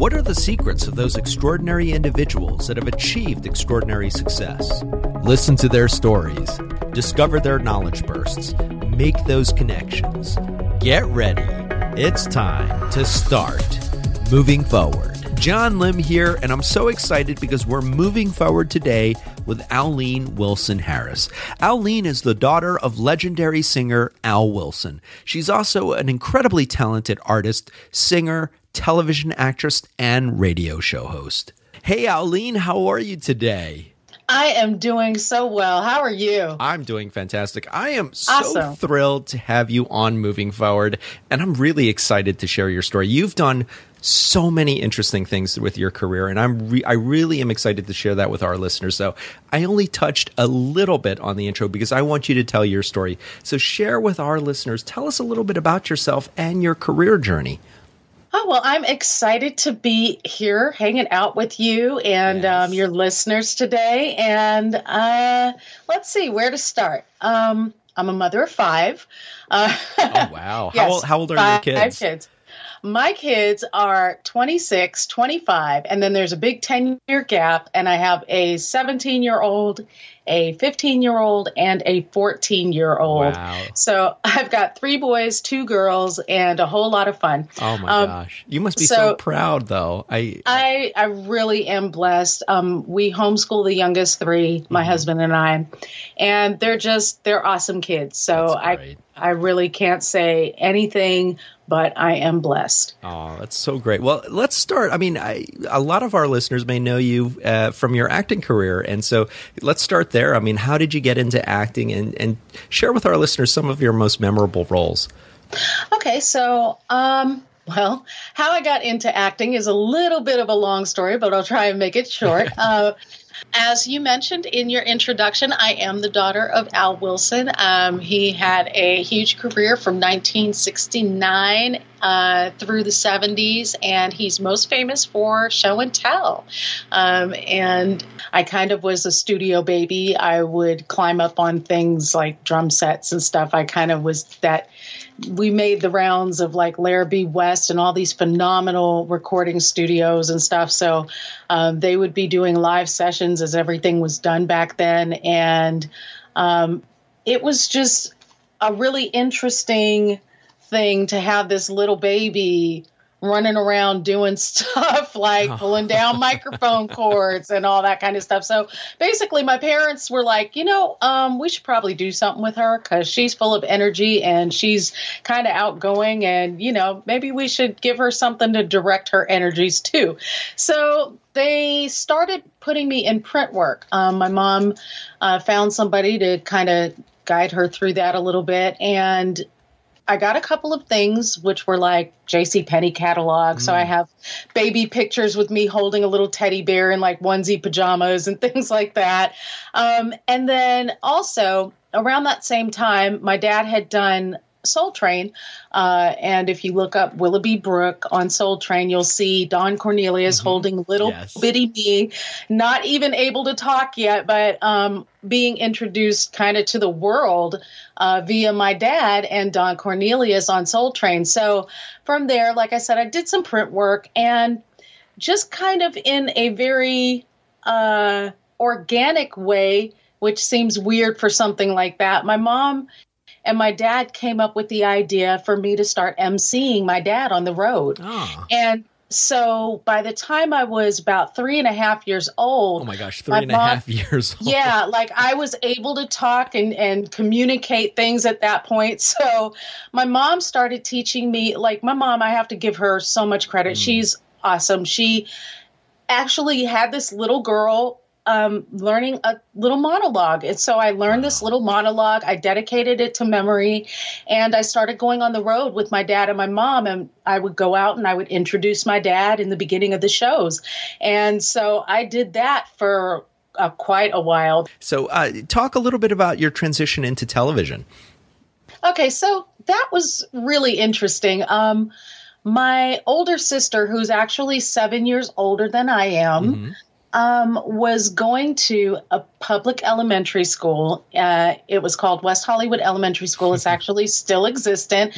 What are the secrets of those extraordinary individuals that have achieved extraordinary success? Listen to their stories, discover their knowledge bursts, make those connections. Get ready. It's time to start moving forward. John Lim here, and I'm so excited because we're moving forward today with Alene Wilson Harris. Alene is the daughter of legendary singer Al Wilson. She's also an incredibly talented artist, singer, television actress, and radio show host. Hey, Alene, how are you today? I am doing so well. How are you? I'm doing fantastic. I am so Awesome. thrilled to have you on Moving Forward, and I'm really excited to share your story. You've done so many interesting things with your career, and I'm re- I really am excited to share that with our listeners. So I only touched a little bit on the intro because I want you to tell your story. So share with our listeners. Tell us a little bit about yourself and your career journey. Oh, well, I'm excited to be here hanging out with you and Yes. um, your listeners today. And uh, let's see where to start. Um, I'm a mother of five. Uh, Oh wow! How, yes, old, how old are five your kids? kids. My kids are 26, 25, and then there's a big 10 year gap, and I have a 17 year old, a 15 year old, and a 14 year old. Wow! So I've got three boys, two girls, and a whole lot of fun. Oh my Um, gosh! You must be so, so- proud, though. I I I really am blessed. Um, we homeschool the youngest three, my Mm-hmm. husband and I, and they're just they're awesome kids. So I. I really can't say anything, but I am blessed. Oh, that's so great. Well, let's start. I mean, I, a lot of our listeners may know you uh, from your acting career, and so let's start there. I mean, how did you get into acting, and and share with our listeners some of your most memorable roles? Okay, so um, well, how I got into acting is a little bit of a long story, but I'll try and make it short. uh, as you mentioned in your introduction, I am the daughter of Al Wilson. Um, he had a huge career from 1969 uh, through the 70s, and he's most famous for show and tell. Um, and I kind of was a studio baby. I would climb up on things like drum sets and stuff. I kind of was that we made the rounds of like Larrabee West and all these phenomenal recording studios and stuff. So um, they would be doing live sessions as everything was done back then. And um, it was just a really interesting thing to have this little baby running around doing stuff like pulling down microphone cords and all that kind of stuff. So basically, my parents were like, you know, um, we should probably do something with her because she's full of energy and she's kind of outgoing, and you know, maybe we should give her something to direct her energies too. So they started putting me in print work. Um, my mom uh, found somebody to kind of guide her through that a little bit, and I got a couple of things which were like J.C. Penney catalog. So I have baby pictures with me holding a little teddy bear in like onesie pajamas and things like that. Um, and then also around that same time, my dad had done Soul Train. Uh, and if you look up Willoughby Brook on Soul Train, you'll see Don Cornelius holding little Yes. bitty me, not even able to talk yet, but um, being introduced kind of to the world uh, via my dad and Don Cornelius on Soul Train. So from there, like I said, I did some print work and just kind of in a very uh, organic way, which seems weird for something like that. My mom and my dad came up with the idea for me to start emceeing my dad on the road. Oh, And so by the time I was about three and a half years old, oh my gosh, three My and a half years old. yeah, like I was able to talk and, and communicate things at that point. So my mom started teaching me, like my mom, I have to give her so much credit. Hmm. She's awesome. She actually had this little girl um, learning a little monologue. And so I learned this little monologue. I dedicated it to memory. And I started going on the road with my dad and my mom. And I would go out and I would introduce my dad in the beginning of the shows. And so I did that for uh, quite a while. So, uh, talk a little bit about your transition into television. Okay, so that was really interesting. Um, my older sister, who's actually seven years older than I am, um, was going to a public elementary school. Uh, it was called West Hollywood Elementary School. It's actually still existent.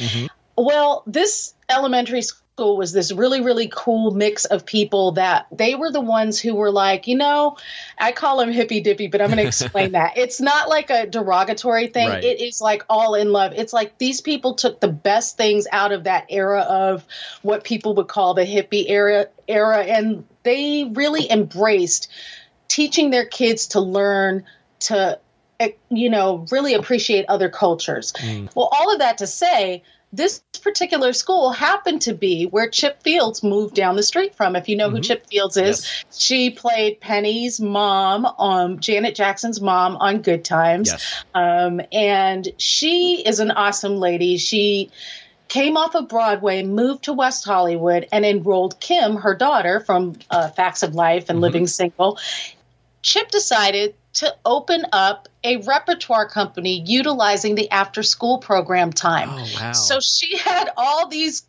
Well, this elementary school school was this really really cool mix of people that they were the ones who were like you know i call them hippy dippy but i'm going to explain that it's not like a derogatory thing Right. it is like all in love it's like these people took the best things out of that era of what people would call the hippie era era and they really embraced teaching their kids to learn to eh, you know really appreciate other cultures well all of that to say this particular school happened to be where Chip Fields moved down the street from. If you know who Chip Fields is, Yes. she played Penny's mom, um, Janet Jackson's mom on Good Times. Yes. Um, and she is an awesome lady. She came off of Broadway, moved to West Hollywood, and enrolled Kim, her daughter from uh, Facts of Life and Living Single. Chip decided to open up a repertoire company utilizing the after school program time. Oh, wow. So she had all these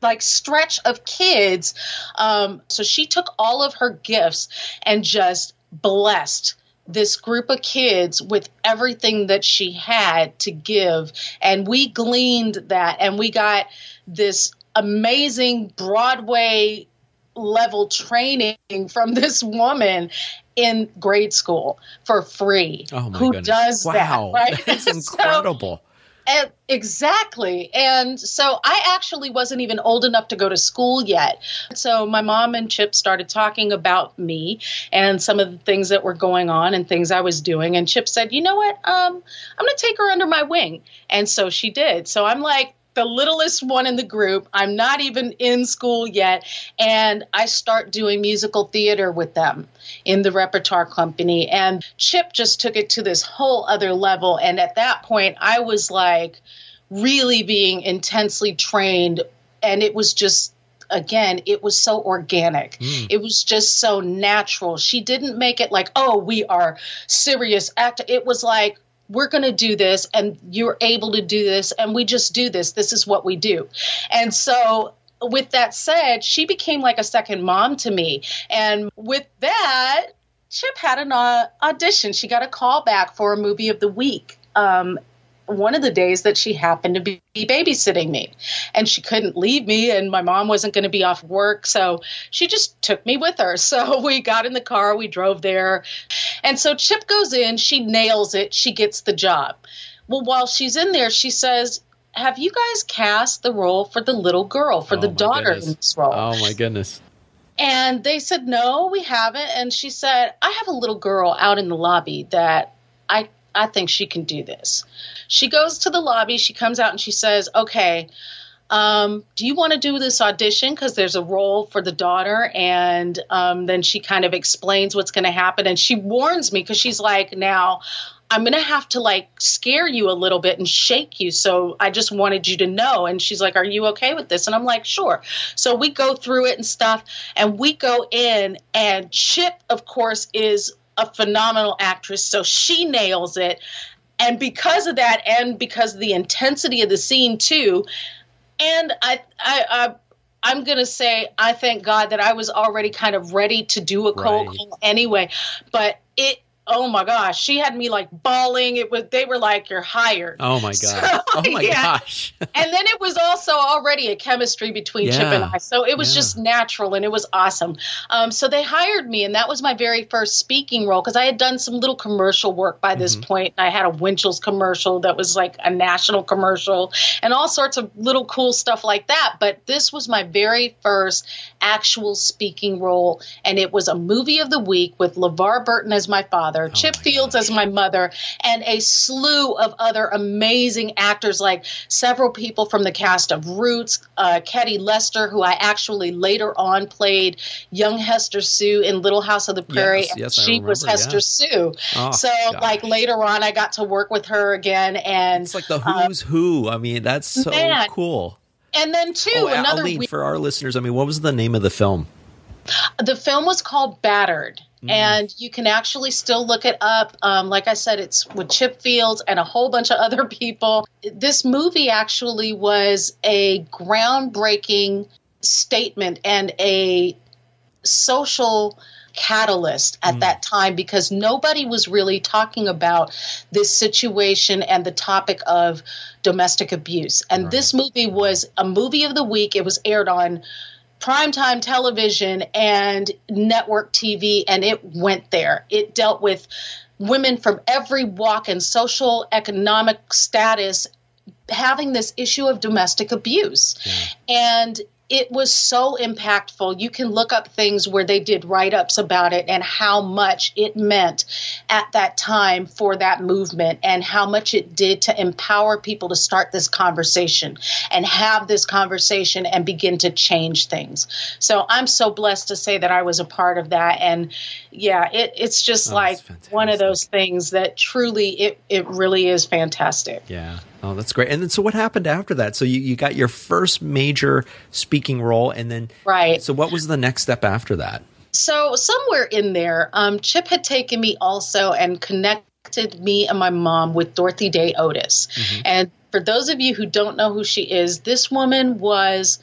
like stretch of kids. Um, so she took all of her gifts and just blessed this group of kids with everything that she had to give. And we gleaned that and we got this amazing Broadway level training from this woman in grade school for free. Oh my who goodness. does wow. that? Right? That's So- incredible. And- exactly. And so I actually wasn't even old enough to go to school yet. So my mom and Chip started talking about me and some of the things that were going on and things I was doing. And Chip said, you know what? Um, I'm going to take her under my wing. And so she did. So I'm like, the littlest one in the group. I'm not even in school yet. And I start doing musical theater with them in the repertoire company. And Chip just took it to this whole other level. And at that point, I was like really being intensely trained. And it was just, again, it was so organic. Mm. It was just so natural. She didn't make it like, oh, we are serious act. It was like, we're going to do this and you're able to do this and we just do this. This is what we do. And so with that said she became like a second mom to me. And with that chip had an uh, audition. She got a call back for a movie of the week. Um, one of the days that she happened to be babysitting me and she couldn't leave me and my mom wasn't going to be off work so she just took me with her so we got in the car we drove there and so chip goes in she nails it she gets the job well while she's in there she says have you guys cast the role for the little girl for Oh, the daughter goodness. in this role Oh my goodness. and they said, no, we haven't. And she said, I have a little girl out in the lobby that I, I think she can do this. She goes to the lobby, she comes out and she says, okay, um, do you want to do this audition? Because there's a role for the daughter. And um, then she kind of explains what's going to happen. And she warns me because she's like, now I'm going to have to like scare you a little bit and shake you. So I just wanted you to know. And she's like, Are you okay with this? And I'm like, Sure. So we go through it and stuff. And we go in, and Chip, of course, is a phenomenal actress. So she nails it. And because of that, and because of the intensity of the scene, too, and I, I, I I'm gonna say I thank God that I was already kind of ready to do a cold Right. call anyway. But it, oh my gosh, she had me like bawling. It was they were like, "You're hired." Oh my So, oh my yeah. gosh. and then it was also already a chemistry between Chip and I, so it was Yeah. just natural and it was awesome. Um, so they hired me, and that was my very first speaking role because I had done some little commercial work by this Mm-hmm. point. I had a Winchell's commercial that was like a national commercial, and all sorts of little cool stuff like that. But this was my very first actual speaking role, and it was a movie of the week with LeVar Burton as my father, Chip Oh my Fields as my mother, and a slew of other amazing actors, like several people from the cast of Roots, uh, Ketty Lester, who I actually later on played young Hester Sue in Little House of the Prairie, Yes, yes, she was Hester yeah. Sue. Oh, so, like later on, I got to work with her again, and It's like the uh, who's who. I mean, that's so Man. cool. and then too Oh, another Aline, we- for our listeners, I mean, what was the name of the film? the film was called Battered. Mm. And you can actually still look it up. Um, like I said, it's with Chip Fields and a whole bunch of other people. This movie actually was a groundbreaking statement and a social catalyst at mm. that time because nobody was really talking about this situation and the topic of domestic abuse. And right. this movie was a movie of the week. It was aired on primetime television and network TV, and it went there. It dealt with women from every walk and social economic status having this issue of domestic abuse. Yeah. And it was so impactful. You can look up things where they did write ups about it and how much it meant at that time for that movement and how much it did to empower people to start this conversation and have this conversation and begin to change things. So I'm so blessed to say that I was a part of that. And yeah, it, it's just oh, like one of those things that truly it, it really is fantastic. Yeah. Oh, that's great. And then, so what happened after that? So you, you got your first major speaking role, and then right. So what was the next step after that? So somewhere in there, um, Chip had taken me also and connected me and my mom with Dorothy Day Otis. Mm-hmm. And for those of you who don't know who she is, this woman was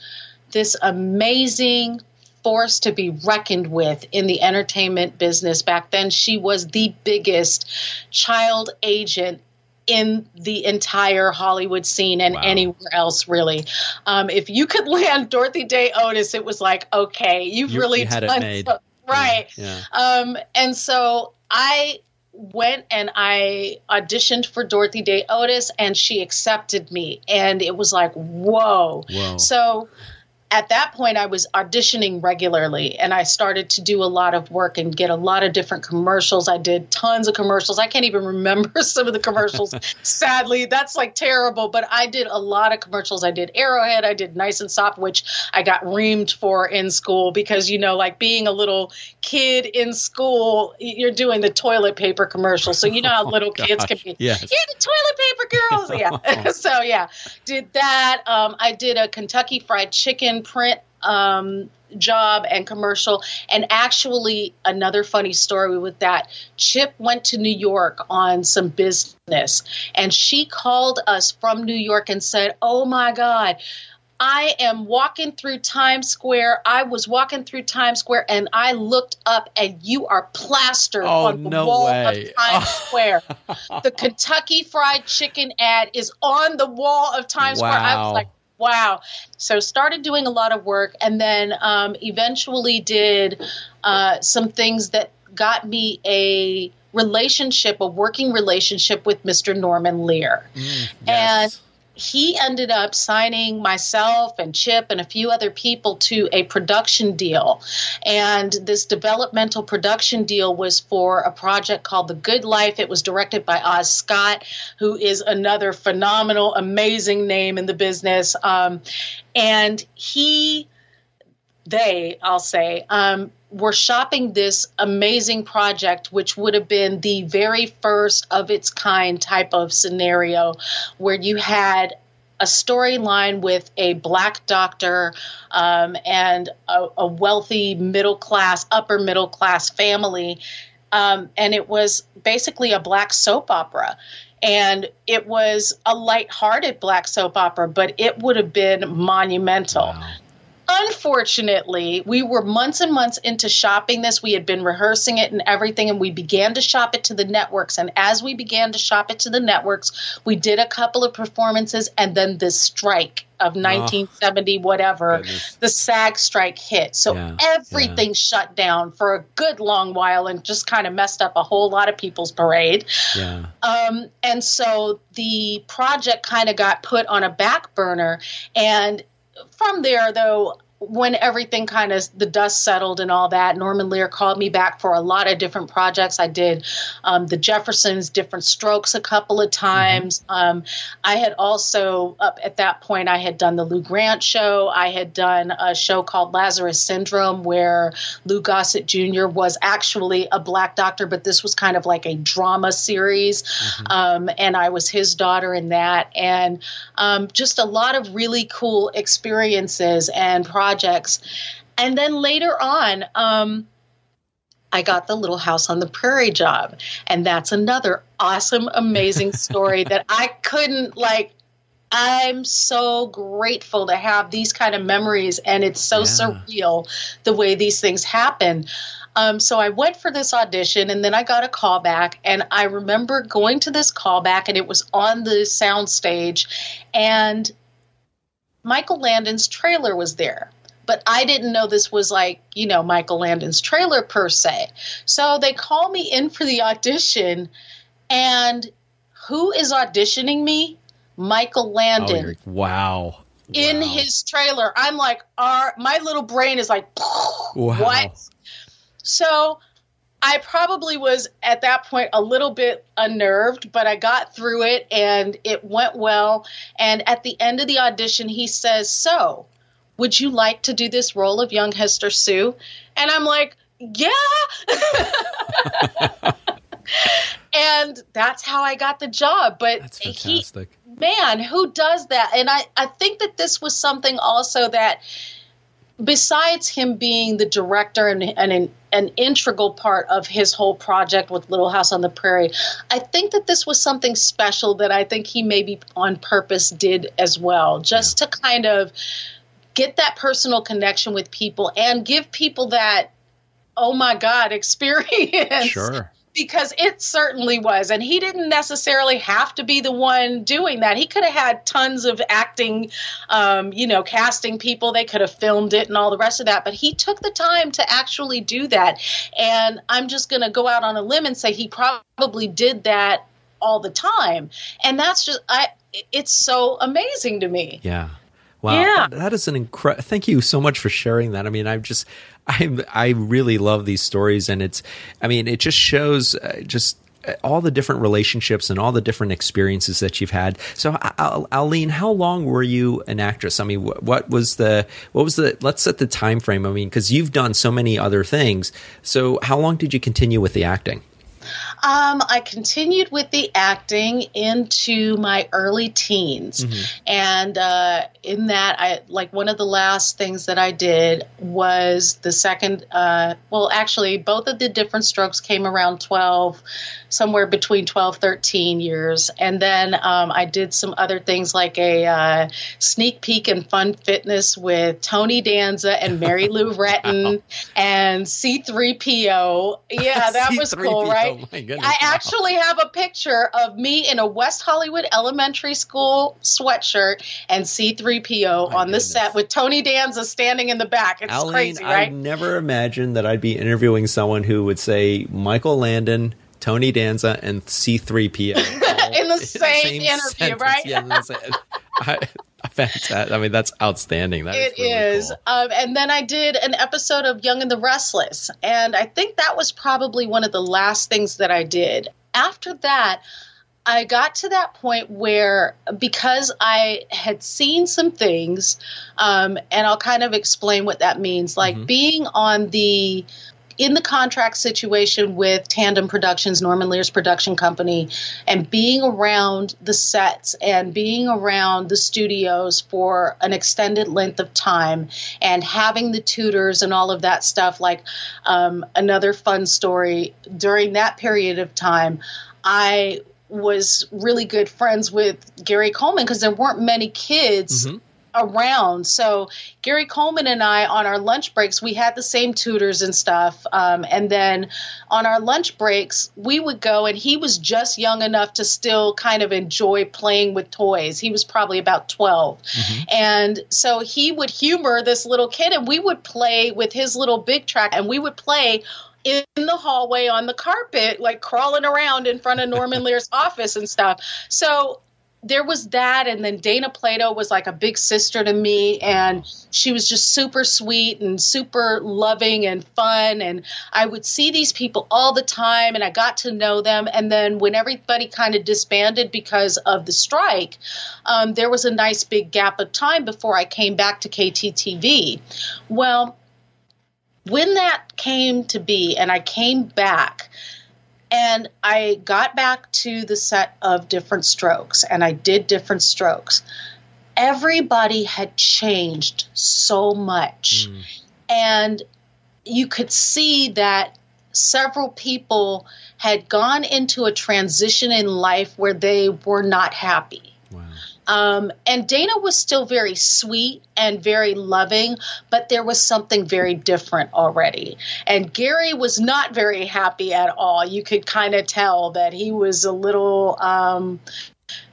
this amazing force to be reckoned with in the entertainment business back then. She was the biggest child agent in the entire Hollywood scene and wow. anywhere else, really. Um, if you could land Dorothy Day Otis, it was like, okay, you've you, really you had done it made. So, right. Yeah, yeah. Um, and so I went and I auditioned for Dorothy Day Otis, and she accepted me, and it was like, whoa. whoa. So at that point I was auditioning regularly and I started to do a lot of work and get a lot of different commercials. I did tons of commercials. I can't even remember some of the commercials. Sadly, that's like terrible, but I did a lot of commercials. I did Arrowhead, I did Nice and Soft, which I got reamed for in school because you know, like being a little kid in school, you're doing the toilet paper commercial. So you know how oh, little oh, kids can be. Yes. You're the toilet paper girls. Yeah. so yeah, did that. Um, I did a Kentucky Fried Chicken print um, job and commercial. And actually, another funny story with that Chip went to New York on some business, and she called us from New York and said, Oh my God. I am walking through Times Square. I was walking through Times Square and I looked up and you are plastered oh, on the no wall way. of Times Square. the Kentucky Fried Chicken ad is on the wall of Times wow. Square. I was like, wow. So started doing a lot of work, and then um, eventually did uh, some things that got me a relationship, a working relationship with Mr. Norman Lear, mm, yes. and he ended up signing myself and Chip and a few other people to a production deal. And this developmental production deal was for a project called The Good Life. It was directed by Oz Scott, who is another phenomenal, amazing name in the business. Um, and he, they, I'll say, um, were shopping this amazing project, which would have been the very first of its kind type of scenario where you had a storyline with a black doctor um, and a, a, wealthy middle class, upper middle class family. Um, and it was basically a black soap opera. And it was a light-hearted black soap opera, but it would have been monumental. Wow. Unfortunately, we were months and months into shopping this. We had been rehearsing it and everything, and we began to shop it to the networks. And as we began to shop it to the networks, we did a couple of performances, and then this strike of 1970, oh, whatever, goodness. the SAG strike hit. So yeah, everything yeah. shut down for a good long while and just kind of messed up a whole lot of people's parade. Yeah. Um, and so the project kind of got put on a back burner. And from there, though, when everything kind of the dust settled and all that, Norman Lear called me back for a lot of different projects. I did um, the Jeffersons, Diff'rent Strokes a couple of times. Mm-hmm. Um, I had also, up at that point, I had done the Lou Grant show. I had done a show called Lazarus Syndrome where Lou Gossett Jr. was actually a black doctor, but this was kind of like a drama series. Mm-hmm. Um, and I was his daughter in that. And um, just a lot of really cool experiences and projects projects. And then later on, um, I got the Little House on the Prairie job. And that's another awesome, amazing story that I couldn't like. I'm so grateful to have these kind of memories, and it's so yeah. surreal the way these things happen. Um, so I went for this audition and then I got a call back. And I remember going to this callback and it was on the sound stage. And Michael Landon's trailer was there. But I didn't know this was like, you know, Michael Landon's trailer per se. So they call me in for the audition. And who is auditioning me? Michael Landon. Oh, wow. In Wow. his trailer. I'm like, our, my little brain is like, Wow. what? So I probably was at that point a little bit unnerved, but I got through it and it went well. And at the end of the audition, he says, So, would you like to do this role of young Hester Sue? And I'm like, Yeah. and that's how I got the job. But That's he, man, who does that? And I, I think that this was something also that, besides him being the director and, and an, an integral part of his whole project with Little House on the Prairie, I think that this was something special that I think he maybe on purpose did as well, just to kind of get that personal connection with people and give people that, oh my God, experience. Sure. because it certainly was. And he didn't necessarily have to be the one doing that. He could have had tons of acting um, you know casting people. They could have filmed it and all the rest of that. But he took the time to actually do that. And i'm just going to go out on a limb and say he probably did that all the time. And that's just i it's so amazing to me. Yeah. Wow. Yeah. That- that is an incredible. Thank you so much for sharing that. I mean, I'm just, I'm, I really love these stories, and it's, I mean, it just shows uh, just uh, all the different relationships and all the different experiences that you've had. So, Al- Aline, how long were you an actress? I mean, wh- what was the, what was the? Let's set the time frame. I mean, because you've done so many other things. So, how long did you continue with the acting? Um, I continued with the acting into my early teens, and uh, in that, I like one of the last things that I did was the second. Uh, well, actually, both of the Diff'rent Strokes came around twelve, somewhere between 12, 13 years, and then um, I did some other things like a uh, sneak peek and fun fitness with Tony Danza and Mary Lou Retton and C3PO. Yeah, that was cool, C3PO, right? my goodness, I wow. actually have a picture of me in a West Hollywood elementary school sweatshirt and C3PO My on the set with Tony Danza standing in the back. It's Aline, crazy, I right? never imagined that I'd be interviewing someone who would say Michael Landon, Tony Danza, and C3PO. all In the same interview, sentence. right? Yeah, in the same- I, fantastic. I mean, that's outstanding. That It really is. cool. Um, and then I did an episode of Young and the Restless. And I think that was probably one of the last things that I did. After that, I got to that point where, because I had seen some things, um, and I'll kind of explain what that means, like being on the in the contract situation with Tandem Productions, Norman Lear's production company, and being around the sets and being around the studios for an extended length of time and having the tutors and all of that stuff. Like um, another fun story during that period of time, I was really good friends with Gary Coleman because there weren't many kids around. So Gary Coleman and I, on our lunch breaks, we had the same tutors and stuff. Um, and then on our lunch breaks, we would go, and he was just young enough to still kind of enjoy playing with toys. He was probably about 12. And so he would humor this little kid, and we would play with his little Big Trak, and we would play in the hallway on the carpet, like crawling around in front of Norman Lear's office and stuff. So there was that and then dana plato was like a big sister to me and she was just super sweet and super loving and fun and i would see these people all the time and i got to know them and then when everybody kind of disbanded because of the strike um, there was a nice big gap of time before i came back to kttv well when that came to be and i came back and I got back to the set of Diff'rent Strokes and I did Diff'rent Strokes. Everybody had changed so much. Hmm. And you could see that several people had gone into a transition in life where they were not happy. Wow. Um, and Dana was still very sweet and very loving, but there was something very different already. And Gary was not very happy at all. You could kind of tell that he was a little um,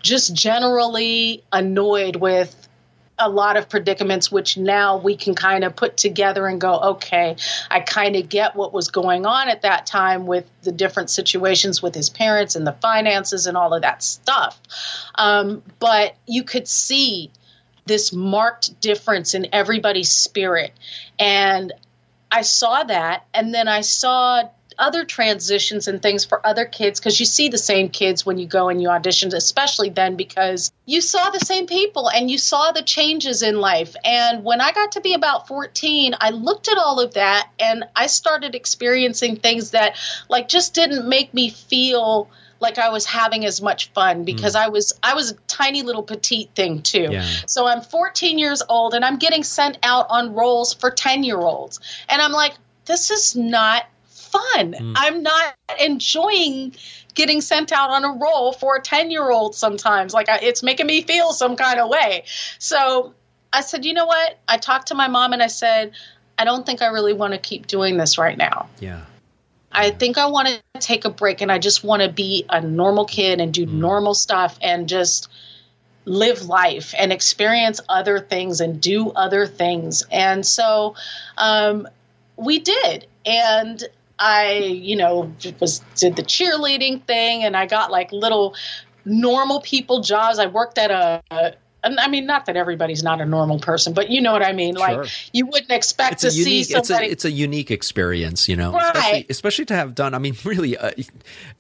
just generally annoyed with a lot of predicaments, which now we can kind of put together and go, okay, I kind of get what was going on at that time with the different situations with his parents and the finances and all of that stuff. Um, but you could see this marked difference in everybody's spirit. And I saw that. And then I saw other transitions and things for other kids because you see the same kids when you go and you audition, especially then because you saw the same people and you saw the changes in life. And when I got to be about 14, I looked at all of that and I started experiencing things that like just didn't make me feel like I was having as much fun because mm. I was I was a tiny little petite thing too. Yeah. So I'm 14 years old and I'm getting sent out on roles for 10 year olds. And I'm like, this is not fun. Mm. I'm not enjoying getting sent out on a roll for a 10 year old sometimes. Like I, it's making me feel some kind of way. So I said, you know what? I talked to my mom and I said, I don't think I really want to keep doing this right now. Yeah. I think I want to take a break and I just want to be a normal kid and do mm. normal stuff and just live life and experience other things and do other things. And so um, we did. And I, you know, was did the cheerleading thing, and I got like little normal people jobs. I worked at a, a I mean, not that everybody's not a normal person, but you know what I mean. Sure. Like you wouldn't expect it's to unique, see somebody. It's a, it's a unique experience, you know, right. especially, especially to have done. I mean, really, a,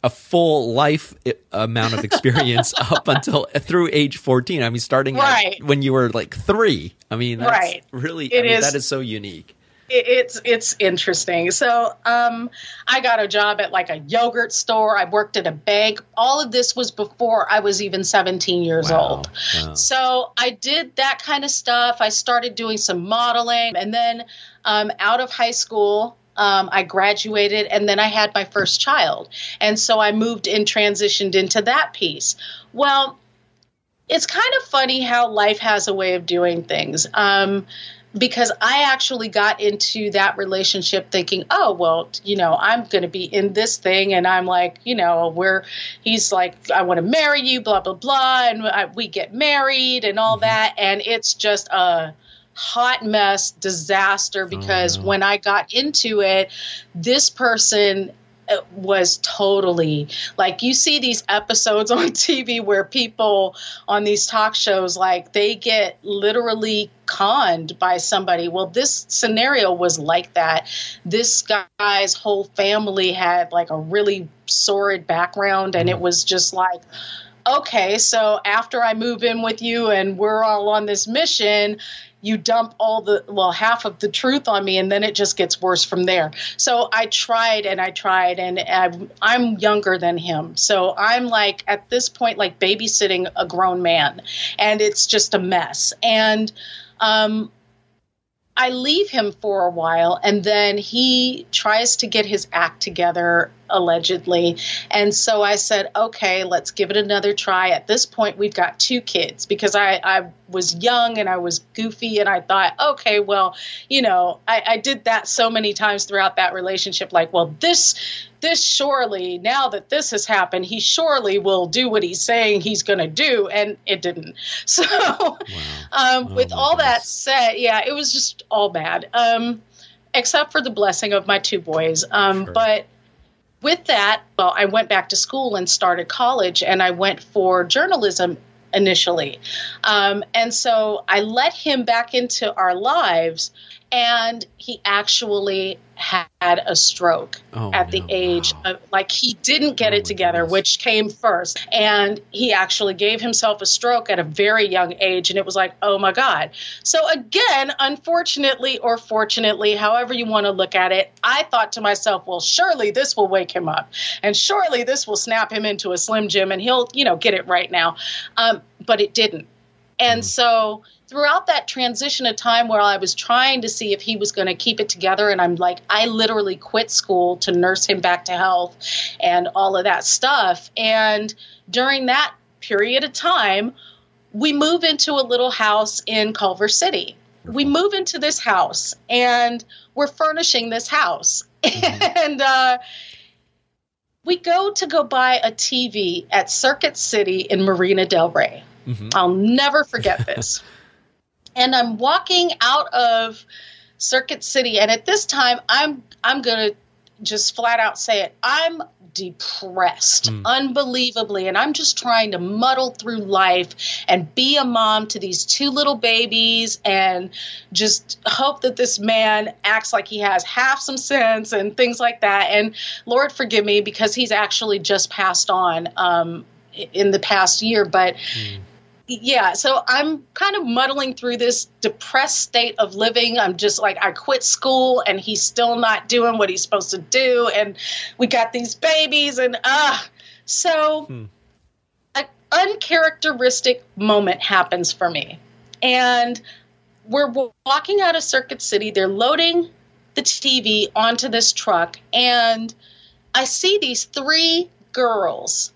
a full life uh, amount of experience up until uh, through age fourteen. I mean, starting right. when you were like three. I mean, that's right. really. It I mean, is, that is so unique it's it's interesting. So um, I got a job at like a yogurt store. I worked at a bank. All of this was before I was even 17 years wow. old. Wow. So I did that kind of stuff. I started doing some modeling, and then um, out of high school. Um, I graduated and then I had my first child. And so I moved and transitioned into that piece. Well, it's kind of funny how life has a way of doing things. Um, because I actually got into that relationship thinking, oh, well, you know, I'm going to be in this thing. And I'm like, you know, where he's like, I want to marry you, blah, blah, blah. And I, we get married and all mm-hmm. that. And it's just a hot mess disaster because oh, no. when I got into it, this person was totally like you see these episodes on TV where people on these talk shows like they get literally conned by somebody. Well, this scenario was like that. This guy's whole family had like a really sordid background and it mm. was just like okay, so after I move in with you and we're all on this mission, you dump all the well half of the truth on me and then it just gets worse from there. So i tried and i tried and I'm, I'm younger than him. So i'm like at this point like babysitting a grown man and it's just a mess. And um, I leave him for a while and then he tries to get his act together allegedly. And so I said, okay, let's give it another try. At this point, we've got two kids because I, I was young and I was goofy and I thought, okay, well, you know, I, I did that so many times throughout that relationship. Like, well, this, this surely, now that this has happened, he surely will do what he's saying he's going to do. And it didn't. So, wow. um, oh, with all goodness. that said, yeah, it was just all bad. Um, except for the blessing of my two boys. Um, sure. But with that, well, I went back to school and started college, and I went for journalism initially. Um, and so I let him back into our lives, and he actually had a stroke oh, at the no. age wow. of like he didn't get oh, it together goodness. which came first and he actually gave himself a stroke at a very young age and it was like oh my god so again unfortunately or fortunately however you want to look at it i thought to myself well surely this will wake him up and surely this will snap him into a slim jim and he'll you know get it right now um, but it didn't and mm. so throughout that transition of time where I was trying to see if he was going to keep it together, and I'm like, I literally quit school to nurse him back to health and all of that stuff. And during that period of time, we move into a little house in Culver City. We move into this house and we're furnishing this house. Mm-hmm. and uh, we go to go buy a TV at Circuit City in Marina Del Rey. Mm-hmm. I'll never forget this. and I'm walking out of Circuit City, and at this time, I'm I'm gonna just flat out say it. I'm depressed, mm. unbelievably. And I'm just trying to muddle through life and be a mom to these two little babies and just hope that this man acts like he has half some sense and things like that. And Lord forgive me because he's actually just passed on um, in the past year. But mm yeah, so I'm kind of muddling through this depressed state of living. I'm just like, I quit school and he's still not doing what he's supposed to do. And we got these babies, and ah. Uh, so hmm. an uncharacteristic moment happens for me. And we're walking out of Circuit City. They're loading the TV onto this truck. And I see these three girls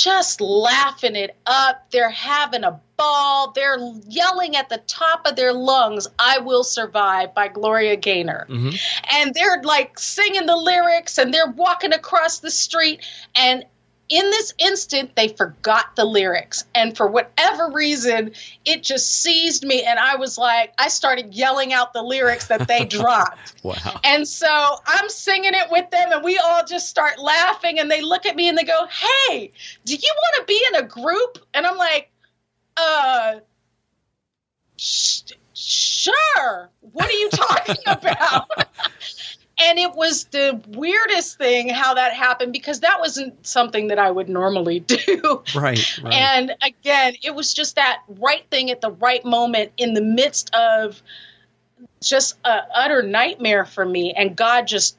just laughing it up. They're having a ball. They're yelling at the top of their lungs, I Will Survive by Gloria Gaynor. Mm-hmm. And they're like singing the lyrics and they're walking across the street. And in this instant, they forgot the lyrics. And for whatever reason, it just seized me. And I was like, I started yelling out the lyrics that they dropped. wow. And so I'm singing it with them, and we all just start laughing. And they look at me and they go, Hey, do you want to be in a group? And I'm like, Uh, sh- sure. What are you talking about? And it was the weirdest thing how that happened because that wasn't something that I would normally do. Right, right. And again, it was just that right thing at the right moment in the midst of just an utter nightmare for me. And God just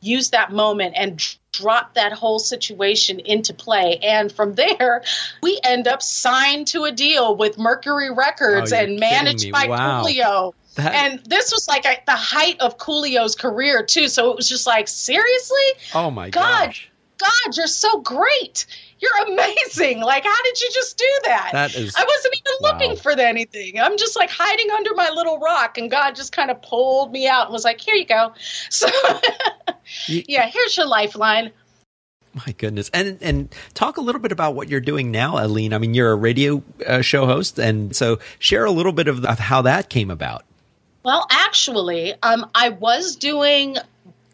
used that moment and dropped that whole situation into play. And from there, we end up signed to a deal with Mercury Records oh, and managed by wow. Coolio. That... And this was like at the height of Coolio's career too. So it was just like, seriously? Oh my God, gosh. God, you're so great. You're amazing. Like, how did you just do that? That is. I wasn't even wow. looking for anything. I'm just like hiding under my little rock, and God just kind of pulled me out and was like, "Here you go." So, you, yeah, here's your lifeline. My goodness, and and talk a little bit about what you're doing now, Aline. I mean, you're a radio uh, show host, and so share a little bit of, of how that came about. Well, actually, um, I was doing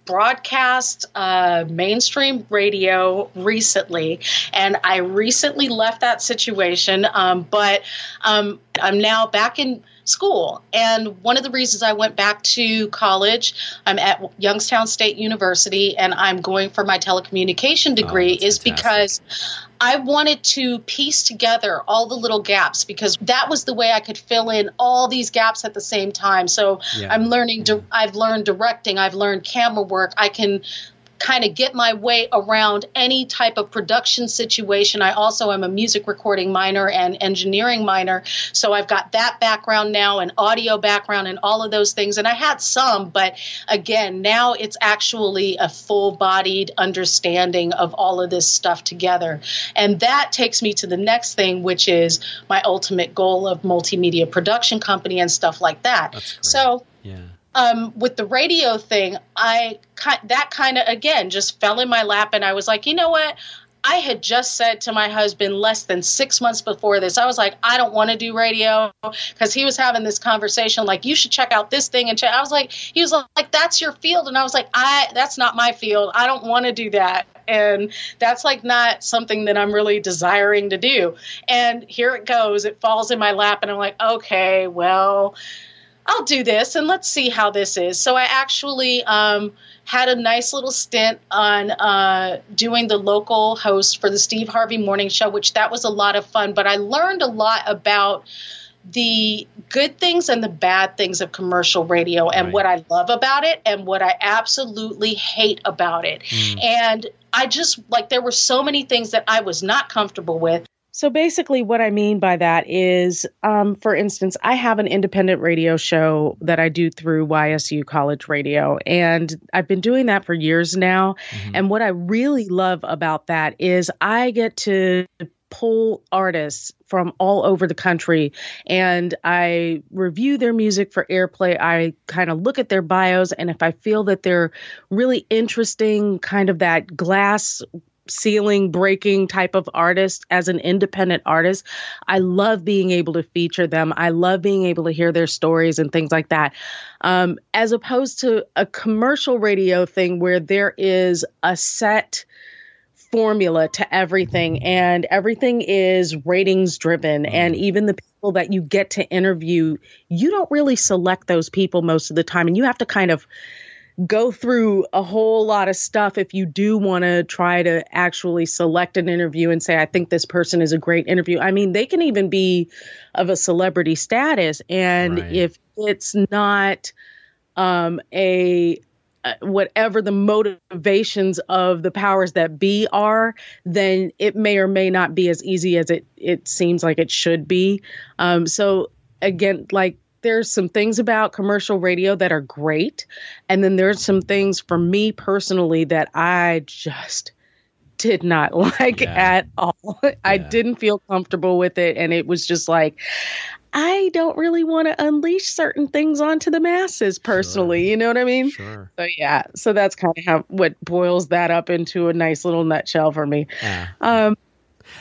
broadcast uh, mainstream radio recently, and I recently left that situation. Um, but um, I'm now back in school. And one of the reasons I went back to college, I'm at Youngstown State University, and I'm going for my telecommunication oh, degree, oh, is because I wanted to piece together all the little gaps because that was the way I could fill in all these gaps at the same time. So yeah. I'm learning, I've learned directing, I've learned camera work. I can kind of get my way around any type of production situation. I also am a music recording minor and engineering minor, so I've got that background now and audio background and all of those things. And I had some, but again, now it's actually a full bodied understanding of all of this stuff together. And that takes me to the next thing, which is my ultimate goal of multimedia production company and stuff like that. So, yeah um, with the radio thing, I that kind of again just fell in my lap, and I was like, you know what? I had just said to my husband less than six months before this, I was like, I don't want to do radio because he was having this conversation like, you should check out this thing and check. I was like, he was like, that's your field, and I was like, I that's not my field. I don't want to do that, and that's like not something that I'm really desiring to do. And here it goes, it falls in my lap, and I'm like, okay, well I'll do this and let's see how this is. So I actually um, had a nice little stint on uh, doing the local host for the Steve Harvey Morning Show, which that was a lot of fun. But I learned a lot about the good things and the bad things of commercial radio and right. what I love about it and what I absolutely hate about it. Mm. And I just like there were so many things that I was not comfortable with. So basically, what I mean by that is, um, for instance, I have an independent radio show that I do through YSU College Radio, and I've been doing that for years now. Mm-hmm. And what I really love about that is I get to pull artists from all over the country and I review their music for airplay. I kind of look at their bios, and if I feel that they're really interesting, kind of that glass ceiling breaking type of artist as an independent artist. I love being able to feature them. I love being able to hear their stories and things like that. Um, as opposed to a commercial radio thing where there is a set formula to everything and everything is ratings driven and mm-hmm. even the people that you get to interview you don't really select those people most of the time and you have to kind of go through a whole lot of stuff if you do want to try to actually select an interview and say, I think this person is a great interview. I mean, they can even be of a celebrity status. And right. if it's not um, a uh, whatever the motivations of the powers that be are, then it may or may not be as easy as it it seems like it should be. Um, so again, like there's some things about commercial radio that are great. And then there's some things for me personally that I just did not like yeah. at all. Yeah. I didn't feel comfortable with it. And it was just like, I don't really want to unleash certain things onto the masses personally. Sure. You know what I mean? Sure. So yeah, so that's kind of how what boils that up into a nice little nutshell for me. Yeah. Um,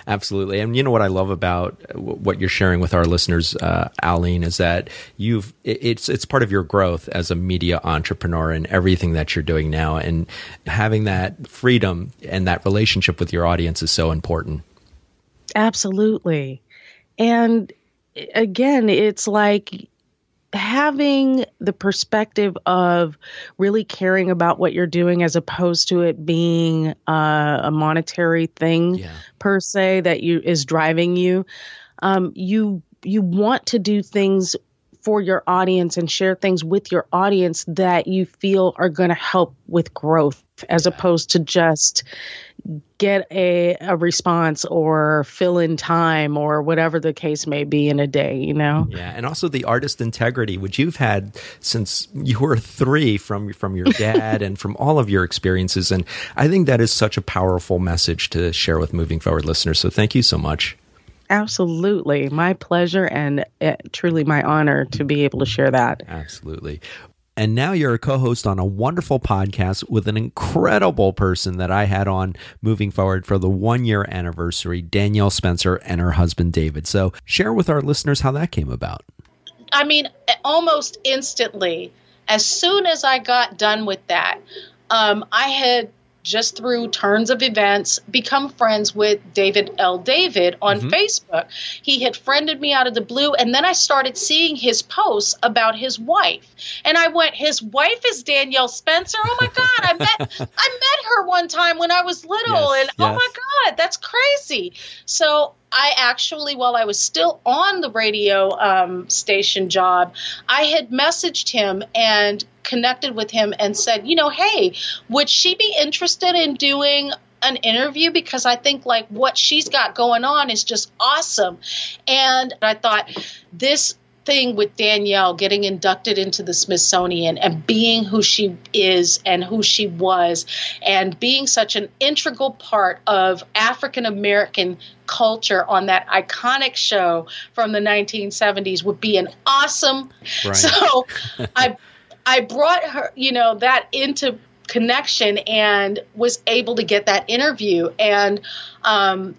Absolutely. And you know what I love about what you're sharing with our listeners, uh, Aline, is that you've it's it's part of your growth as a media entrepreneur and everything that you're doing now, and having that freedom and that relationship with your audience is so important. Absolutely, and again, it's like having the perspective of really caring about what you're doing as opposed to it being uh, a monetary thing yeah. per se that you is driving you um, you you want to do things for your audience and share things with your audience that you feel are going to help with growth as opposed to just get a, a response or fill in time or whatever the case may be in a day, you know? Yeah. And also the artist integrity, which you've had since you were three from, from your dad and from all of your experiences. And I think that is such a powerful message to share with moving forward listeners. So thank you so much. Absolutely. My pleasure and uh, truly my honor to be able to share that. Absolutely. And now you're a co host on a wonderful podcast with an incredible person that I had on moving forward for the one year anniversary, Danielle Spencer and her husband, David. So share with our listeners how that came about. I mean, almost instantly, as soon as I got done with that, um, I had just through turns of events, become friends with David L. David on mm-hmm. Facebook. He had friended me out of the blue, and then I started seeing his posts about his wife. And I went, His wife is Danielle Spencer. Oh my God, I met I met her one time when I was little, yes, and yes. oh my God, that's crazy. So I actually, while I was still on the radio um, station job, I had messaged him and connected with him and said, you know, hey, would she be interested in doing an interview because I think like what she's got going on is just awesome. And I thought this thing with Danielle getting inducted into the Smithsonian and being who she is and who she was and being such an integral part of African American culture on that iconic show from the 1970s would be an awesome. Right. So I I brought her, you know, that into connection and was able to get that interview and um,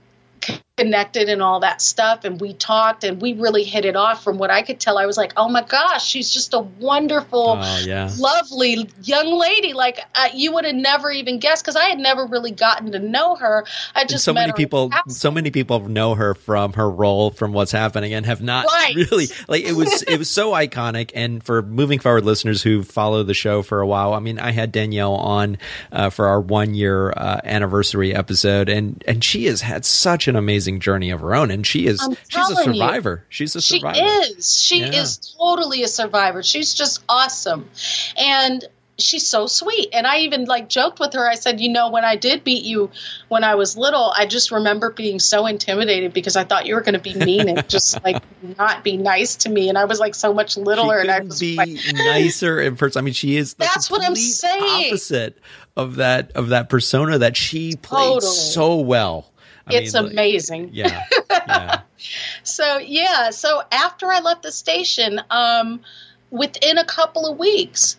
connected and all that stuff and we talked and we really hit it off. From what i could tell i was like oh my gosh she's just a wonderful oh, yeah. lovely young lady. Like uh, you would have never even guessed because i had never really gotten to know her. I just so many people so many people know her from her role from what's happening and have not right. really like it was it was so iconic. And for moving forward listeners who follow the show for a while i mean i had danielle on uh, for our one year uh, anniversary episode and and she has had such an amazing amazing journey of her own, and she is she's a survivor. You, she's a survivor. She is. She yeah. is totally a survivor. She's just awesome, and she's so sweet. And I even like joked with her. I said, you know, when I did beat you when I was little, I just remember being so intimidated because I thought you were going to be mean and just like not be nice to me. And I was like so much littler, and I was be like, nicer in person. I mean, she is. That's what I'm saying. Opposite of that of that persona that she played totally. so well I it's mean, amazing. Like, yeah. yeah. so yeah, so after I left the station, um, within a couple of weeks,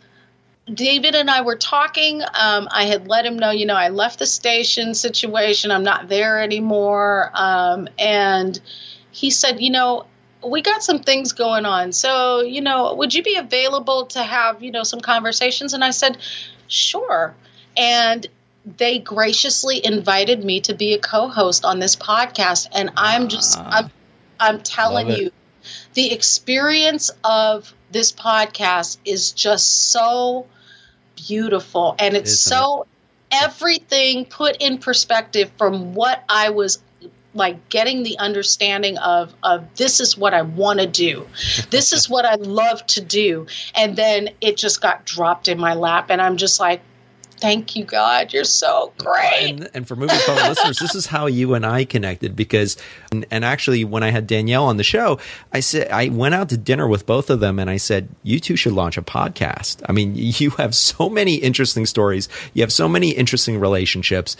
David and I were talking. Um, I had let him know, you know, I left the station situation. I'm not there anymore. Um, and he said, you know, we got some things going on. So, you know, would you be available to have, you know, some conversations? And I said, sure. And they graciously invited me to be a co-host on this podcast and i'm just ah. i'm i'm telling you the experience of this podcast is just so beautiful and it's Isn't so it? everything put in perspective from what i was like getting the understanding of of this is what I want to do. this is what I love to do. And then it just got dropped in my lap and I'm just like Thank you, God. You're so great. And, and for moving forward listeners, this is how you and I connected because, and, and, actually, when I had Danielle on the show, I said, I went out to dinner with both of them and I said, you two should launch a podcast. I mean, you have so many interesting stories, you have so many interesting relationships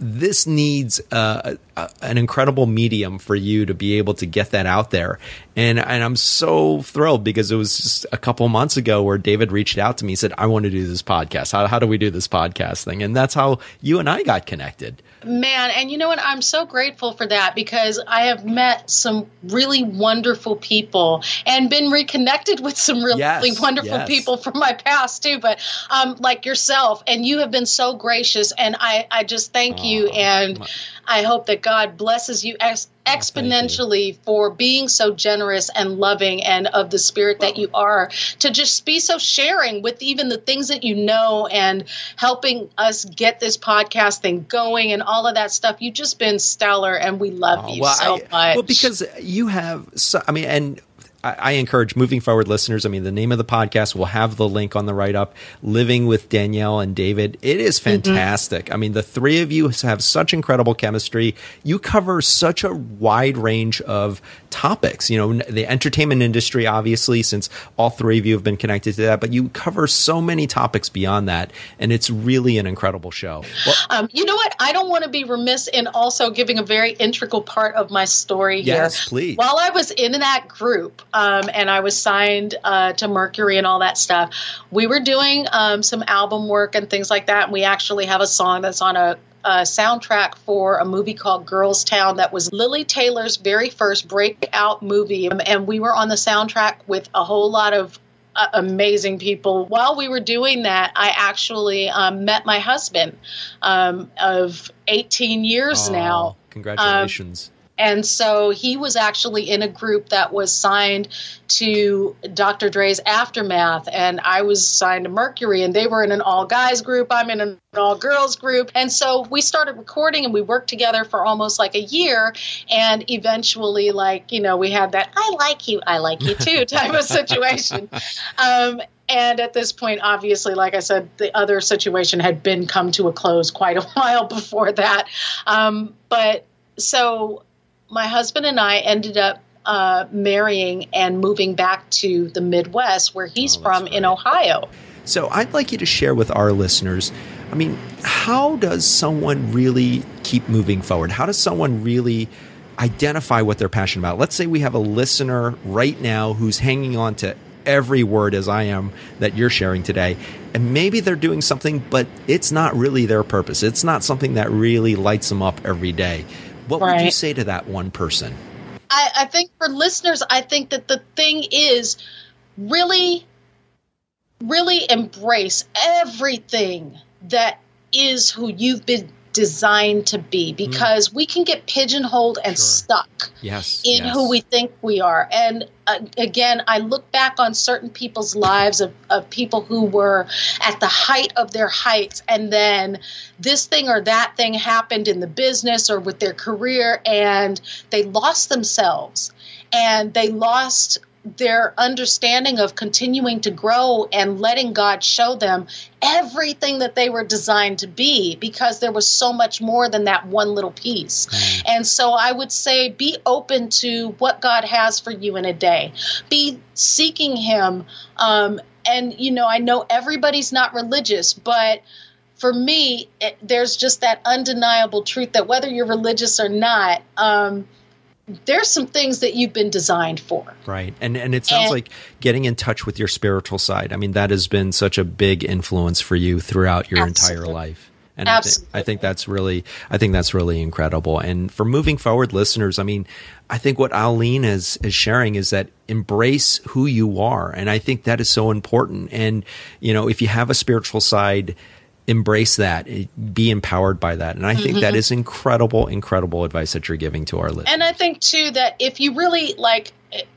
this needs uh, an incredible medium for you to be able to get that out there. And and I'm so thrilled because it was just a couple months ago where David reached out to me and said, I want to do this podcast. How, how do we do this podcast thing? And that's how you and I got connected. Man, and you know what? I'm so grateful for that because I have met some really wonderful people and been reconnected with some really yes, wonderful yes. people from my past too. But um, like yourself, and you have been so gracious, and I, I just thank oh, you. Oh, and I hope that God blesses you ex- oh, exponentially oh, for being so generous and loving and of the spirit that you are to just be so sharing with even the things that you know and helping us get this podcast thing going and all of that stuff. You've just been stellar and we love oh, you well, so I, much. Well, because you have, so, I mean, and I, encourage moving forward listeners. I mean, the name of the podcast will have the link on the write up. Living with Danielle and David. It is mm-hmm. fantastic. Mm-hmm. I mean, the three of you have such incredible chemistry. You cover such a wide range of topics. You know, the entertainment industry, obviously, since all three of you have been connected to that, but you cover so many topics beyond that. And it's really an incredible show. Well, um, you know what? I don't want to be remiss in also giving a very integral part of my story here. Yes, please. While I was in that group, um, and I was signed uh, to Mercury and all that stuff. We were doing um, some album work and things like that. And we actually have a song that's on a, a soundtrack for a movie called Girls Town that was Lili Taylor's very first breakout movie. And we were on the soundtrack with a whole lot of uh, amazing people. While we were doing that, I actually um, met my husband um, of 18 years oh, now. Congratulations. Um, and so he was actually in a group that was signed to Dr. Dre's Aftermath, and I was signed to Mercury, and they were in an all guys group. I'm in an all girls group. And so we started recording and we worked together for almost like a year. And eventually, like, you know, we had that I like you, I like you too type of situation. Um, and at this point, obviously, like I said, the other situation had been come to a close quite a while before that. Um, but so my husband and I ended up uh, marrying and moving back to the Midwest, where he's oh, from in Ohio. So I'd like you to share with our listeners. I mean, how does someone really keep moving forward? How does someone really identify what they're passionate about? Let's say we have a listener right now who's hanging on to every word as I am that you're sharing today. And maybe they're doing something, but it's not really their purpose. It's not something that really lights them up every day. What right. would you say to that one person? I, I think for listeners, I think that the thing is really, really embrace everything that is who you've been designed to be mm. because mm. we can get pigeonholed and sure. stuck yes, in yes. who we think we are. And uh, again, I look back on certain people's lives of, of people who were at the height of their heights, and then this thing or that thing happened in the business or with their career, and they lost themselves and they lost their understanding of continuing to grow and letting God show them everything that they were designed to be because there was so much more than that one little piece. Mm. And so I would say be open to what God has for you in a day, be seeking Him. Um, and, you know, I know everybody's not religious, but for me, it, there's just that undeniable truth that whether you're religious or not, um, there's some things that you've been designed for. Right. And and it sounds and, like getting in touch with your spiritual side. I mean, that has been such a big influence for you throughout your absolutely. entire life. And I, th- I think that's really I think that's really incredible. And for moving forward listeners, I mean, I think what Aline is is sharing is that embrace who you are. And I think that is so important. And, you know, if you have a spiritual side, embrace that, be empowered by that. And I think mm-hmm. that is incredible, incredible advice that you're giving to our listeners. And I think too that if you really like,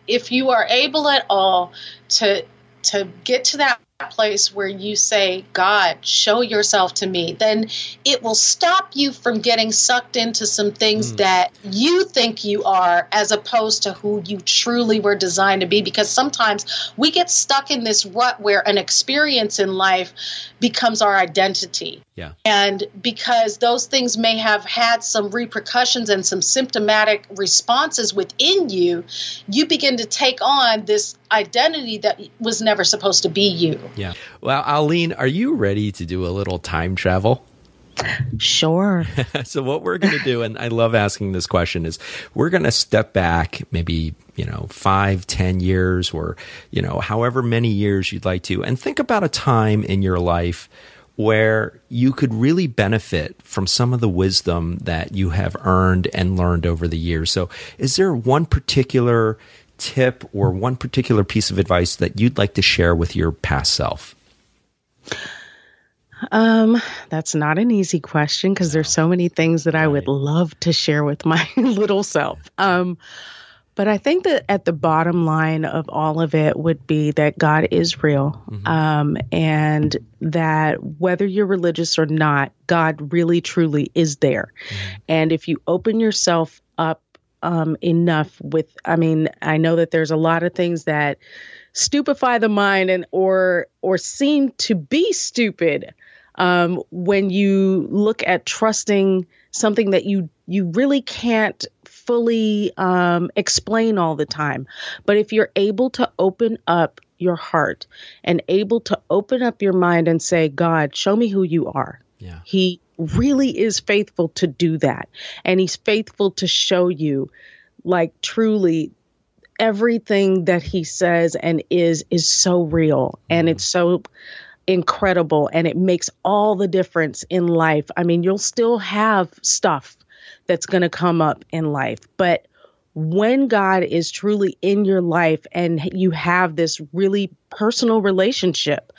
if you are able at all to to get to that place where you say, God, show yourself to me, then it will stop you from getting sucked into some things mm. that you think you are as opposed to who you truly were designed to be. Because sometimes we get stuck in this rut where an experience in life becomes our identity. Yeah. And because those things may have had some repercussions and some symptomatic responses within you, you begin to take on this identity that was never supposed to be you. Yeah. Well, Aline, are you ready to do a little time travel? Sure. so what we're going to do, and I love asking this question, is we're going to step back maybe you know five, ten years, or you know however many years you'd like to, and think about a time in your life where you could really benefit from some of the wisdom that you have earned and learned over the years. So, is there one particular tip or one particular piece of advice that you'd like to share with your past self? Um, that's not an easy question because there's so many things that I would love to share with my little self. Um, but I think that at the bottom line of all of it would be that God is real, mm-hmm. um, and that whether you're religious or not, God really truly is there. Mm-hmm. And if you open yourself up um, enough with i mean i know that there's a lot of things that stupefy the mind and or or seem to be stupid um, when you look at trusting something that you you really can't fully um, explain all the time but if you're able to open up your heart and able to open up your mind and say god show me who you are yeah. he really is faithful to do that. And he's faithful to show you, like, truly everything that he says and is is so real and it's so incredible and it makes all the difference in life. I mean, you'll still have stuff that's going to come up in life, but when God is truly in your life and you have this really personal relationship,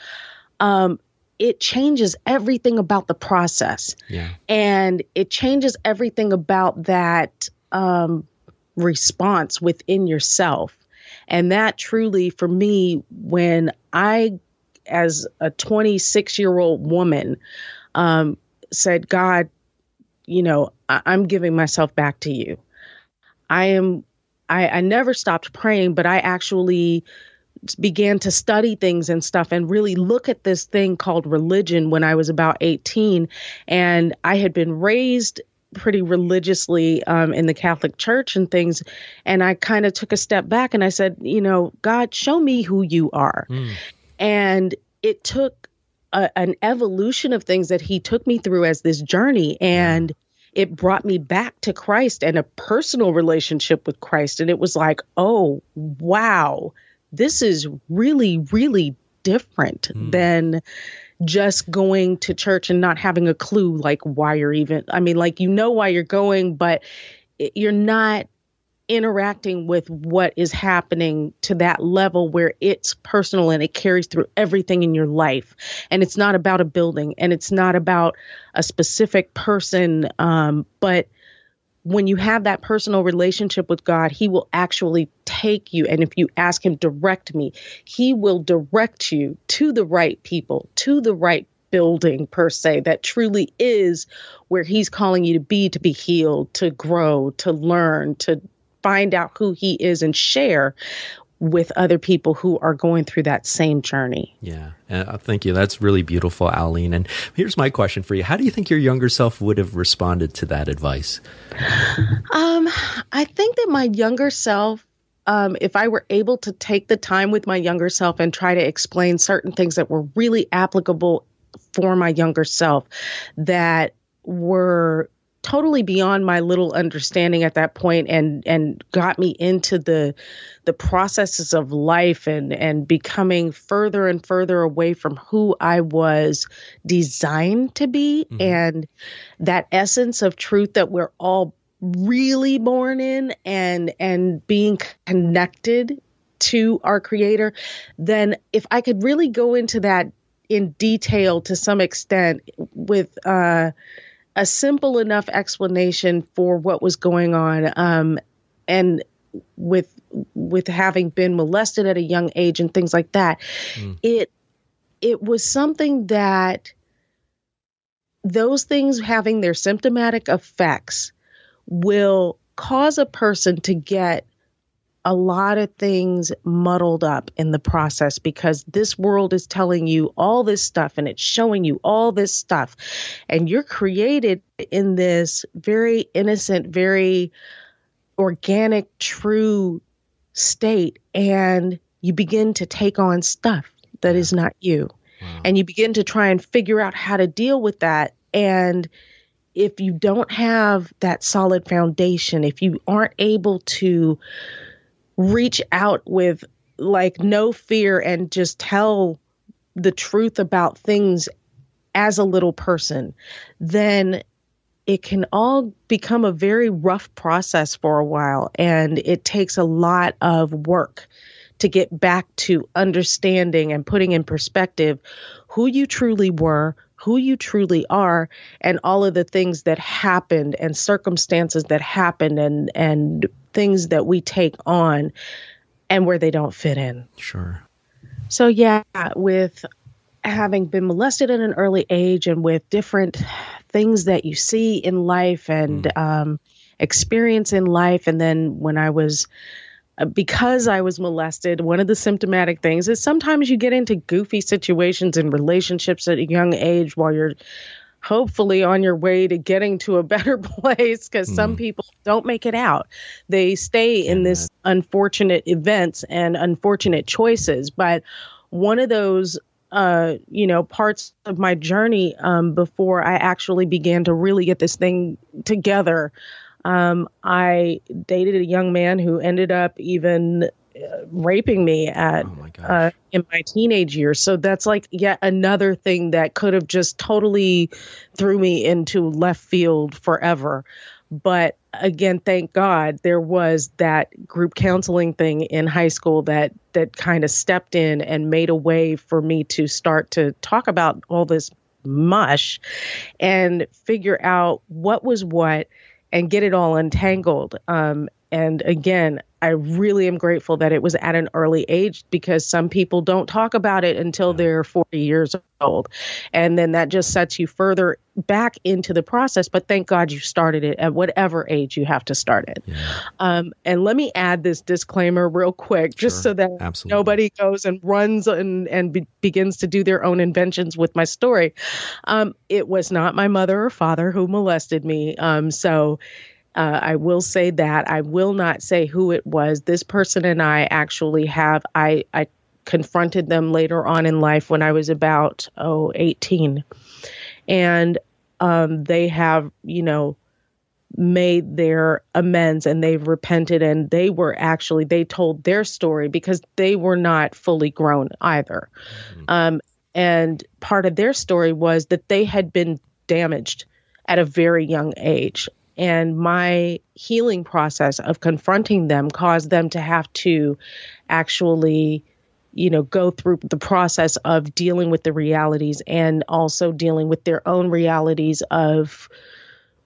um, it changes everything about the process. Yeah. And it changes everything about that um, response within yourself. And that truly, for me, when I, as a 26 year old woman, um, said, God, you know, I- I'm giving myself back to you. I am, I, I never stopped praying, but I actually began to study things and stuff and really look at this thing called religion when I was about 18. And I had been raised pretty religiously um, in the Catholic Church and things. And I kind of took a step back and I said, you know, God, show me who you are. Mm. And it took a, an evolution of things that He took me through as this journey. And it brought me back to Christ and a personal relationship with Christ. And it was like, oh, wow this is really, really different mm. than just going to church and not having a clue like why you're even I mean like you know why you're going but you're not interacting with what is happening to that level where it's personal and it carries through everything in your life and it's not about a building and it's not about a specific person um, but when you have that personal relationship with God, He will actually take you. And if you ask Him, direct me, He will direct you to the right people, to the right building, per se, that truly is where He's calling you to be, to be healed, to grow, to learn, to find out who He is and share with other people who are going through that same journey. Yeah. Uh, thank you. That's really beautiful, Aline. And here's my question for you. How do you think your younger self would have responded to that advice? Um, I think that my younger self um, if I were able to take the time with my younger self and try to explain certain things that were really applicable for my younger self that were totally beyond my little understanding at that point and and got me into the the processes of life and and becoming further and further away from who I was designed to be mm-hmm. and that essence of truth that we're all really born in and and being connected to our creator then if I could really go into that in detail to some extent with uh a simple enough explanation for what was going on. Um, and with with having been molested at a young age and things like that, mm. it it was something that those things having their symptomatic effects will cause a person to get a lot of things muddled up in the process because this world is telling you all this stuff and it's showing you all this stuff. And you're created in this very innocent, very organic, true state. And you begin to take on stuff that is not you. Wow. And you begin to try and figure out how to deal with that. And if you don't have that solid foundation, if you aren't able to reach out with like no fear and just tell the truth about things as a little person, then it can all become a very rough process for a while. And it takes a lot of work to get back to understanding and putting in perspective who you truly were, who you truly are, and all of the things that happened and circumstances that happened and, and things that we take on and where they don't fit in. Sure. So, yeah, with having been molested at an early age and with different things that you see in life and mm. um, experience in life, and then when I was uh, because I was molested, one of the symptomatic things is sometimes you get into goofy situations in relationships at a young age while you're hopefully on your way to getting to a better place because mm. some people don't make it out. They stay in this unfortunate events and unfortunate choices. But one of those uh, you know, parts of my journey um, before I actually began to really get this thing together. Um, I dated a young man who ended up even raping me at oh uh, in my teenage years. So that's like yet another thing that could have just totally threw me into left field forever. But again, thank God there was that group counseling thing in high school that that kind of stepped in and made a way for me to start to talk about all this mush and figure out what was what and get it all untangled. Um, and again, I really am grateful that it was at an early age because some people don't talk about it until they're 40 years old. And then that just sets you further back into the process. But thank God you started it at whatever age you have to start it. Yeah. Um, and let me add this disclaimer real quick, just sure. so that Absolutely. nobody goes and runs and, and be- begins to do their own inventions with my story. Um, it was not my mother or father who molested me. Um, so uh, I will say that I will not say who it was. This person and I actually have I I confronted them later on in life when I was about oh 18, and um, they have you know made their amends and they've repented and they were actually they told their story because they were not fully grown either mm-hmm. um, and part of their story was that they had been damaged at a very young age and my healing process of confronting them caused them to have to actually you know go through the process of dealing with the realities and also dealing with their own realities of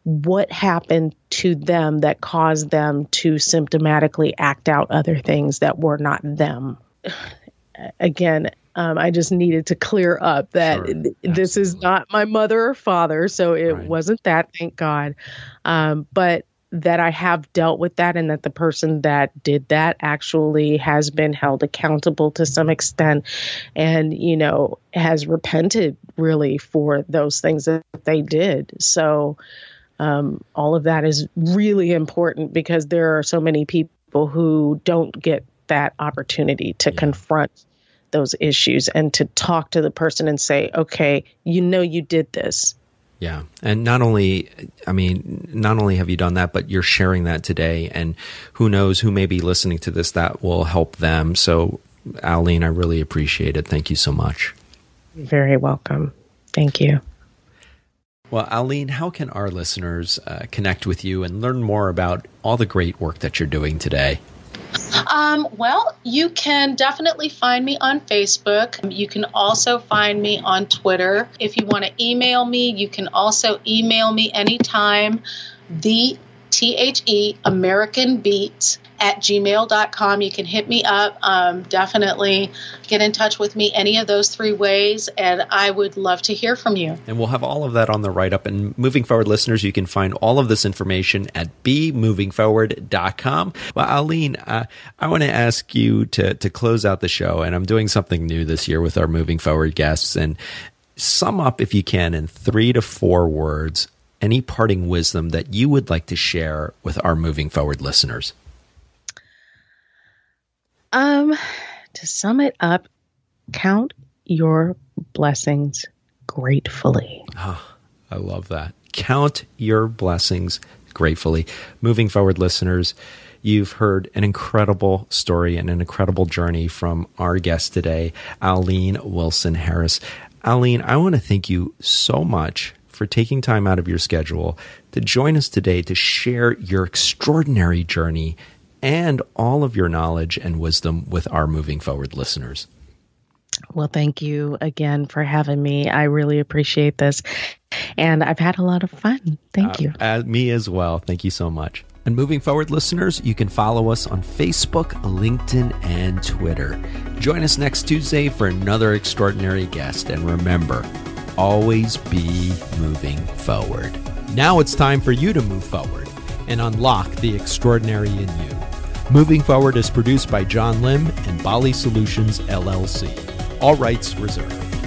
what happened to them that caused them to symptomatically act out other things that were not them. Again um, I just needed to clear up that sure. this is not my mother or father, so it right. wasn't that, thank God. Um, but that I have dealt with that and that the person that did that actually has been held accountable to some extent and, you know, has repented really for those things that they did. So, um, all of that is really important because there are so many people who don't get that opportunity to yeah. confront those issues and to talk to the person and say, okay, you know, you did this. Yeah. And not only, I mean, not only have you done that, but you're sharing that today. And who knows who may be listening to this that will help them. So, Aline, I really appreciate it. Thank you so much. You're very welcome. Thank you. Well, Aline, how can our listeners uh, connect with you and learn more about all the great work that you're doing today? Um, well, you can definitely find me on Facebook. You can also find me on Twitter. If you want to email me, you can also email me anytime. The T H E American Beat at gmail.com. You can hit me up. Um, definitely get in touch with me any of those three ways, and I would love to hear from you. And we'll have all of that on the write up. And moving forward, listeners, you can find all of this information at bemovingforward.com. Well, Aline, uh, I want to ask you to, to close out the show, and I'm doing something new this year with our moving forward guests. And sum up, if you can, in three to four words, any parting wisdom that you would like to share with our moving forward listeners. Um, to sum it up, count your blessings gratefully. Oh, I love that. Count your blessings gratefully. Moving forward, listeners, you've heard an incredible story and an incredible journey from our guest today, Aline Wilson Harris. Aline, I want to thank you so much for taking time out of your schedule to join us today to share your extraordinary journey and all of your knowledge and wisdom with our moving forward listeners. Well, thank you again for having me. I really appreciate this. And I've had a lot of fun. Thank uh, you. Uh, me as well. Thank you so much. And moving forward, listeners, you can follow us on Facebook, LinkedIn, and Twitter. Join us next Tuesday for another extraordinary guest. And remember, always be moving forward. Now it's time for you to move forward and unlock the extraordinary in you. Moving Forward is produced by John Lim and Bali Solutions LLC. All rights reserved.